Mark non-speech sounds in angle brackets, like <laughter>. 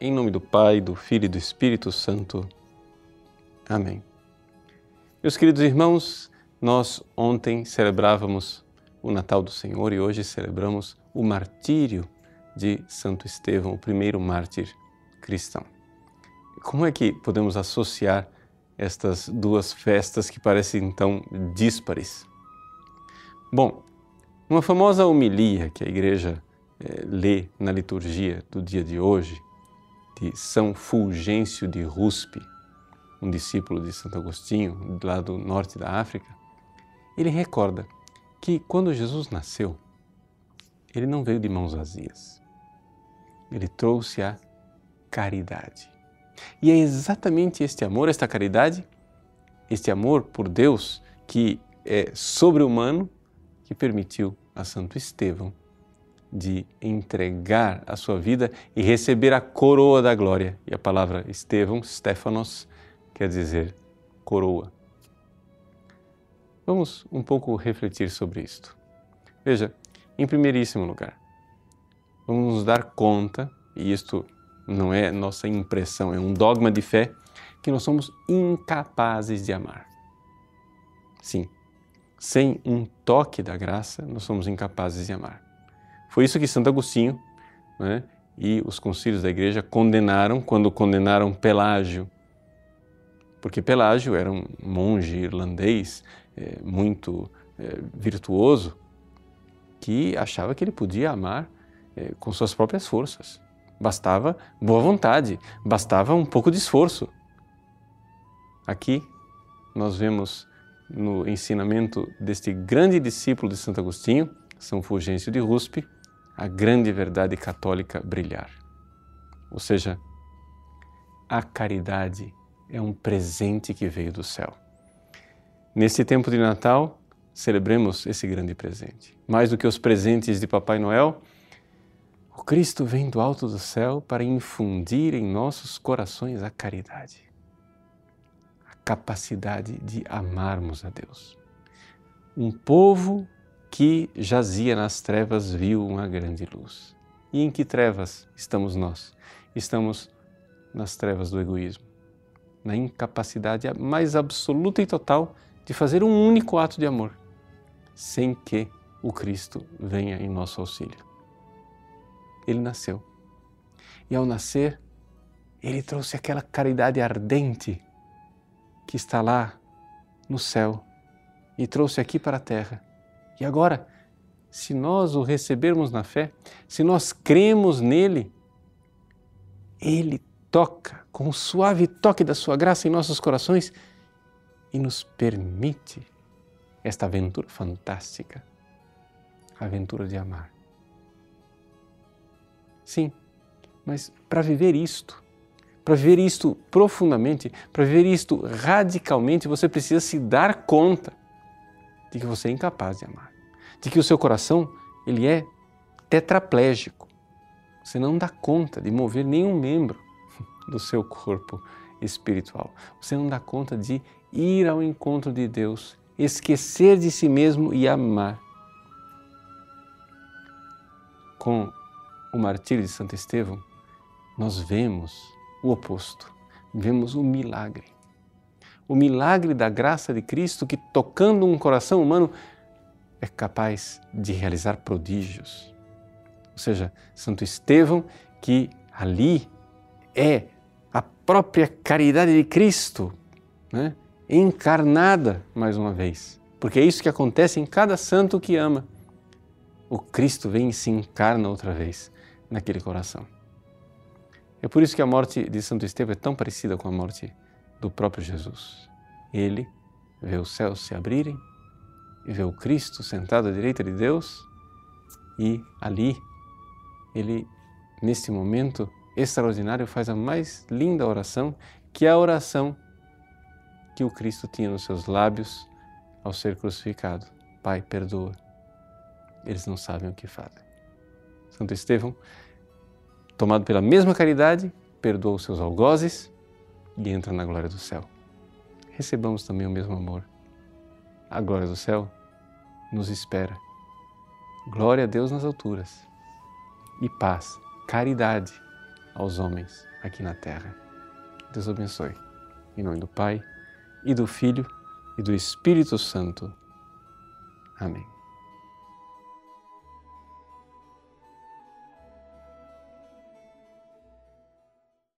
Em nome do Pai, do Filho e do Espírito Santo. Amém. Meus queridos irmãos, nós ontem celebrávamos o Natal do Senhor e hoje celebramos o martírio de Santo Estevão, o primeiro mártir cristão. Como é que podemos associar estas duas festas que parecem tão díspares? Bom, uma famosa homilia que a igreja é, lê na liturgia do dia de hoje, de São Fulgêncio de Ruspe, um discípulo de Santo Agostinho, lá do norte da África, ele recorda que quando Jesus nasceu, ele não veio de mãos vazias. Ele trouxe a caridade. E é exatamente este amor, esta caridade, este amor por Deus que é sobre-humano, que permitiu a Santo Estevão de entregar a sua vida e receber a coroa da glória. E a palavra Estevão, Stefanos, quer dizer coroa. Vamos um pouco refletir sobre isto. Veja, em primeiríssimo lugar, vamos nos dar conta, e isto não é nossa impressão, é um dogma de fé, que nós somos incapazes de amar. Sim, sem um toque da graça, nós somos incapazes de amar. Foi isso que Santo Agostinho né, e os concílios da igreja condenaram quando condenaram Pelágio. Porque Pelágio era um monge irlandês é, muito é, virtuoso que achava que ele podia amar é, com suas próprias forças. Bastava boa vontade, bastava um pouco de esforço. Aqui nós vemos no ensinamento deste grande discípulo de Santo Agostinho, São Fulgêncio de Ruspe, a grande verdade católica brilhar. Ou seja, a caridade é um presente que veio do céu. Neste tempo de Natal, celebremos esse grande presente. Mais do que os presentes de Papai Noel, o Cristo vem do alto do céu para infundir em nossos corações a caridade capacidade de amarmos a Deus. Um povo que jazia nas trevas viu uma grande luz. E em que trevas estamos nós? Estamos nas trevas do egoísmo, na incapacidade mais absoluta e total de fazer um único ato de amor, sem que o Cristo venha em nosso auxílio. Ele nasceu. E ao nascer, ele trouxe aquela caridade ardente que está lá no céu e trouxe aqui para a terra. E agora, se nós o recebermos na fé, se nós cremos nele, ele toca com o suave toque da sua graça em nossos corações e nos permite esta aventura fantástica, a aventura de amar. Sim, mas para viver isto, para viver isto profundamente, para viver isto radicalmente, você precisa se dar conta de que você é incapaz de amar, de que o seu coração ele é tetraplégico. Você não dá conta de mover nenhum membro <laughs> do seu corpo espiritual. Você não dá conta de ir ao encontro de Deus, esquecer de si mesmo e amar. Com o martírio de Santo Estevão, nós vemos o oposto. Vemos o milagre. O milagre da graça de Cristo que, tocando um coração humano, é capaz de realizar prodígios. Ou seja, Santo Estevão, que ali é a própria caridade de Cristo, né? encarnada mais uma vez. Porque é isso que acontece em cada santo que ama. O Cristo vem e se encarna outra vez naquele coração. É por isso que a morte de Santo Estevão é tão parecida com a morte do próprio Jesus. Ele vê os céus se abrirem e vê o Cristo sentado à direita de Deus e ali ele, neste momento extraordinário, faz a mais linda oração, que é a oração que o Cristo tinha nos seus lábios ao ser crucificado. Pai, perdoa. Eles não sabem o que fazem. Santo Estevão tomado pela mesma caridade, perdoa os seus algozes e entra na glória do céu. Recebamos também o mesmo amor. A glória do céu nos espera. Glória a Deus nas alturas e paz, caridade aos homens aqui na terra. Deus abençoe. Em nome do Pai, e do Filho, e do Espírito Santo. Amém.